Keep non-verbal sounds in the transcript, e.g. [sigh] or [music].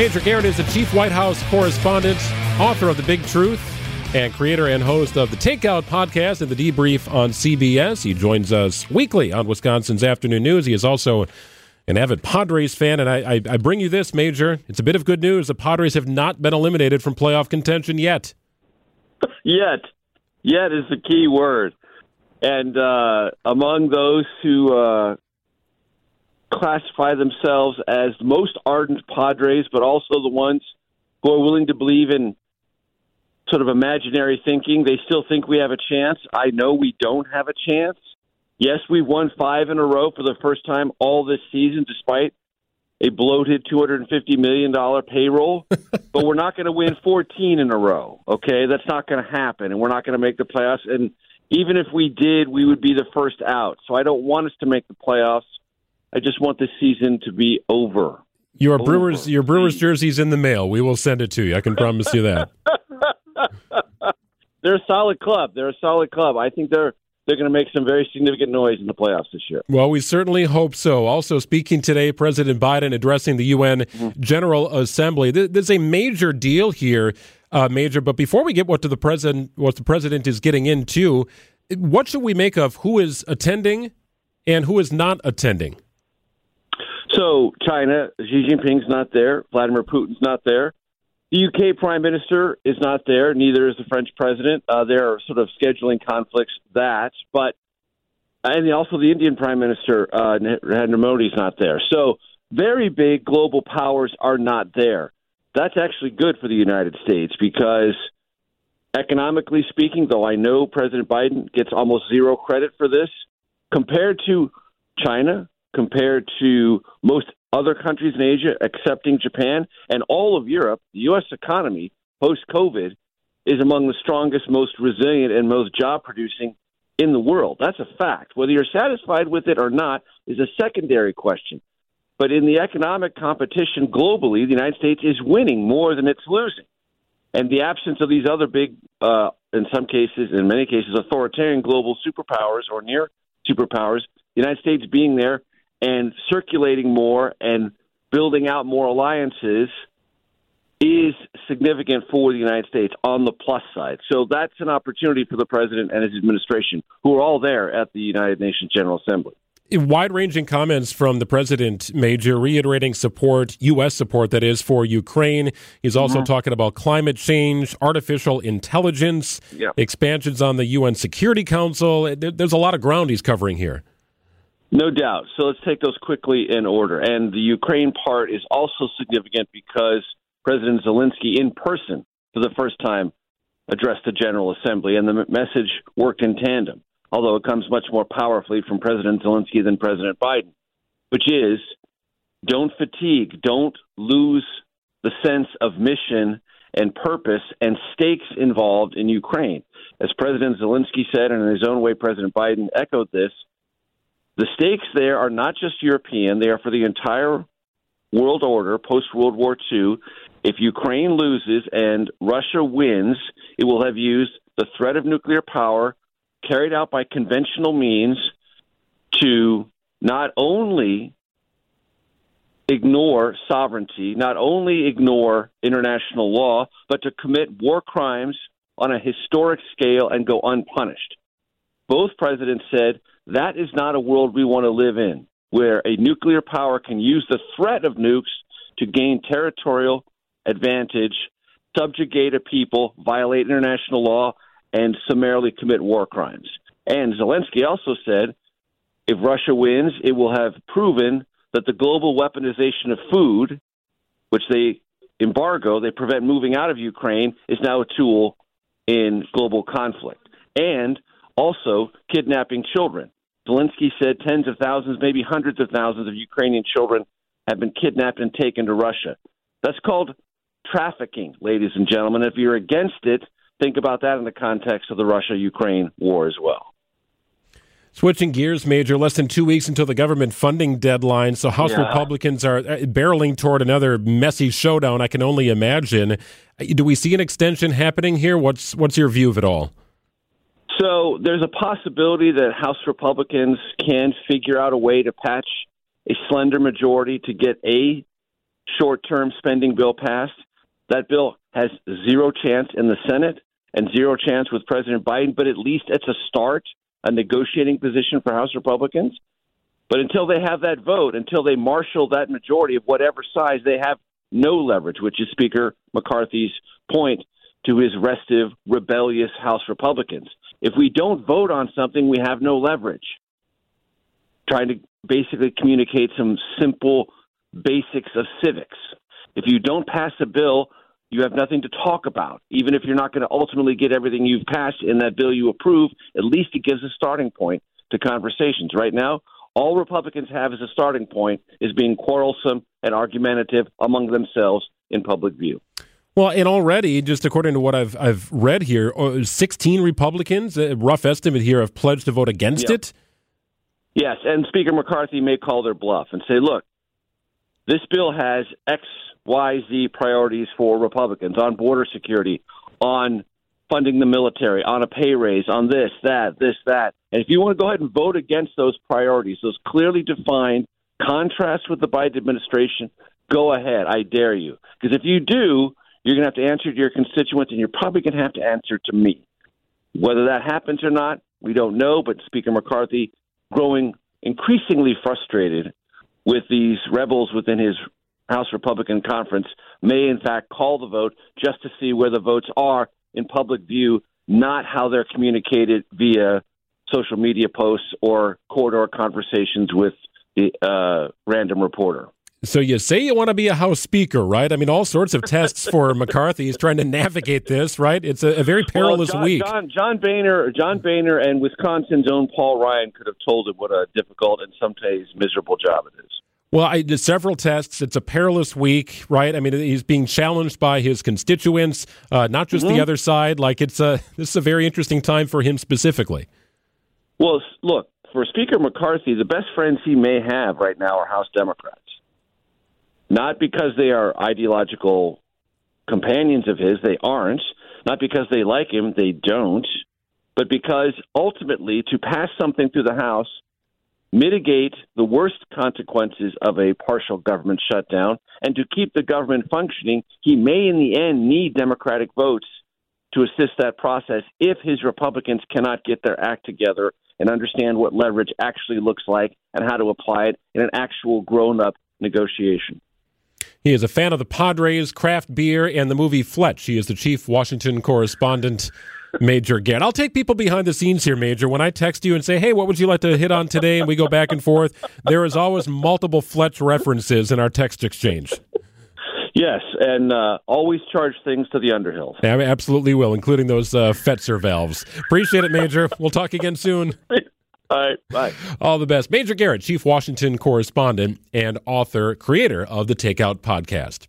Major Garrett is the chief White House correspondent, author of The Big Truth, and creator and host of the Takeout podcast and the Debrief on CBS. He joins us weekly on Wisconsin's Afternoon News. He is also an avid Padres fan, and I, I, I bring you this, Major. It's a bit of good news. The Padres have not been eliminated from playoff contention yet. Yet. Yet is the key word. And uh, among those who uh, classify themselves as the most ardent Padres, but also the ones who are willing to believe in sort of imaginary thinking. They still think we have a chance. I know we don't have a chance. Yes, we've won five in a row for the first time all this season, despite a bloated $250 million payroll. [laughs] but we're not going to win 14 in a row, okay? That's not going to happen, and we're not going to make the playoffs. And even if we did, we would be the first out. So I don't want us to make the playoffs. I just want this season to be over. Your over. Brewers, your Brewers jersey's in the mail. We will send it to you. I can promise you that. [laughs] they're a solid club. They're a solid club. I think they're they're going to make some very significant noise in the playoffs this year. Well, we certainly hope so. Also, speaking today, President Biden addressing the UN mm-hmm. General Assembly. There's a major deal here, uh, Major. But before we get what to the president, what the president is getting into, what should we make of who is attending and who is not attending? So China, Xi Jinping's not there. Vladimir Putin's not there. The UK Prime Minister is not there. Neither is the French President. Uh, there are sort of scheduling conflicts that, but and also the Indian Prime Minister uh, Narendra Modi is not there. So very big global powers are not there. That's actually good for the United States because economically speaking, though I know President Biden gets almost zero credit for this, compared to China, compared to most other countries in Asia, excepting Japan and all of Europe, the U.S. economy post COVID is among the strongest, most resilient, and most job producing in the world. That's a fact. Whether you're satisfied with it or not is a secondary question. But in the economic competition globally, the United States is winning more than it's losing. And the absence of these other big, uh, in some cases, in many cases, authoritarian global superpowers or near superpowers, the United States being there and circulating more and building out more alliances is significant for the United States on the plus side. So that's an opportunity for the president and his administration, who are all there at the United Nations General Assembly. Wide ranging comments from the president, Major, reiterating support, U.S. support, that is, for Ukraine. He's also mm-hmm. talking about climate change, artificial intelligence, yep. expansions on the UN Security Council. There's a lot of ground he's covering here. No doubt. So let's take those quickly in order. And the Ukraine part is also significant because President Zelensky, in person, for the first time, addressed the General Assembly, and the message worked in tandem, although it comes much more powerfully from President Zelensky than President Biden, which is don't fatigue, don't lose the sense of mission and purpose and stakes involved in Ukraine. As President Zelensky said, and in his own way, President Biden echoed this the stakes there are not just European, they are for the entire world order post World War II. If Ukraine loses and Russia wins, it will have used the threat of nuclear power carried out by conventional means to not only ignore sovereignty, not only ignore international law, but to commit war crimes on a historic scale and go unpunished. Both presidents said that is not a world we want to live in, where a nuclear power can use the threat of nukes to gain territorial advantage, subjugate a people, violate international law, and summarily commit war crimes. And Zelensky also said if Russia wins, it will have proven that the global weaponization of food, which they embargo, they prevent moving out of Ukraine, is now a tool in global conflict. And also kidnapping children. Zelensky said tens of thousands, maybe hundreds of thousands of Ukrainian children have been kidnapped and taken to Russia. That's called trafficking, ladies and gentlemen. If you're against it, think about that in the context of the Russia Ukraine war as well. Switching gears, Major, less than two weeks until the government funding deadline. So House yeah. Republicans are uh, barreling toward another messy showdown, I can only imagine. Do we see an extension happening here? What's, what's your view of it all? So there's a possibility that House Republicans can figure out a way to patch a slender majority to get a short term spending bill passed. That bill has zero chance in the Senate and zero chance with President Biden, but at least it's a start, a negotiating position for House Republicans. But until they have that vote, until they marshal that majority of whatever size, they have no leverage, which is Speaker McCarthy's point to his restive, rebellious House Republicans. If we don't vote on something, we have no leverage. Trying to basically communicate some simple basics of civics. If you don't pass a bill, you have nothing to talk about. Even if you're not going to ultimately get everything you've passed in that bill you approve, at least it gives a starting point to conversations. Right now, all Republicans have as a starting point is being quarrelsome and argumentative among themselves in public view. Well, and already, just according to what I've I've read here, uh, 16 Republicans, a rough estimate here, have pledged to vote against yep. it. Yes, and Speaker McCarthy may call their bluff and say, "Look, this bill has X, Y, Z priorities for Republicans on border security, on funding the military, on a pay raise, on this, that, this, that. And if you want to go ahead and vote against those priorities, those clearly defined contrasts with the Biden administration, go ahead. I dare you. Because if you do, you're going to have to answer to your constituents, and you're probably going to have to answer to me. Whether that happens or not, we don't know. But Speaker McCarthy, growing increasingly frustrated with these rebels within his House Republican conference, may in fact call the vote just to see where the votes are in public view, not how they're communicated via social media posts or corridor conversations with the uh, random reporter. So you say you want to be a House Speaker, right? I mean, all sorts of tests for [laughs] McCarthy. He's trying to navigate this, right? It's a, a very perilous well, John, week. John, John Boehner, John Boehner, and Wisconsin's own Paul Ryan could have told him what a difficult and sometimes miserable job it is. Well, I did several tests. It's a perilous week, right? I mean, he's being challenged by his constituents, uh, not just mm-hmm. the other side. Like it's a this is a very interesting time for him specifically. Well, look for Speaker McCarthy, the best friends he may have right now are House Democrats not because they are ideological companions of his, they aren't, not because they like him, they don't, but because ultimately to pass something through the House, mitigate the worst consequences of a partial government shutdown, and to keep the government functioning, he may in the end need Democratic votes to assist that process if his Republicans cannot get their act together and understand what leverage actually looks like and how to apply it in an actual grown up negotiation. He is a fan of the Padres, craft beer, and the movie Fletch. He is the chief Washington correspondent, Major Garrett. I'll take people behind the scenes here, Major. When I text you and say, hey, what would you like to hit on today? And we go back and forth, there is always multiple Fletch references in our text exchange. Yes, and uh, always charge things to the Underhill. Yeah, absolutely will, including those uh, Fetzer valves. Appreciate it, Major. We'll talk again soon. [laughs] All right, bye. All the best. Major Garrett, Chief Washington correspondent and author, creator of the Takeout podcast.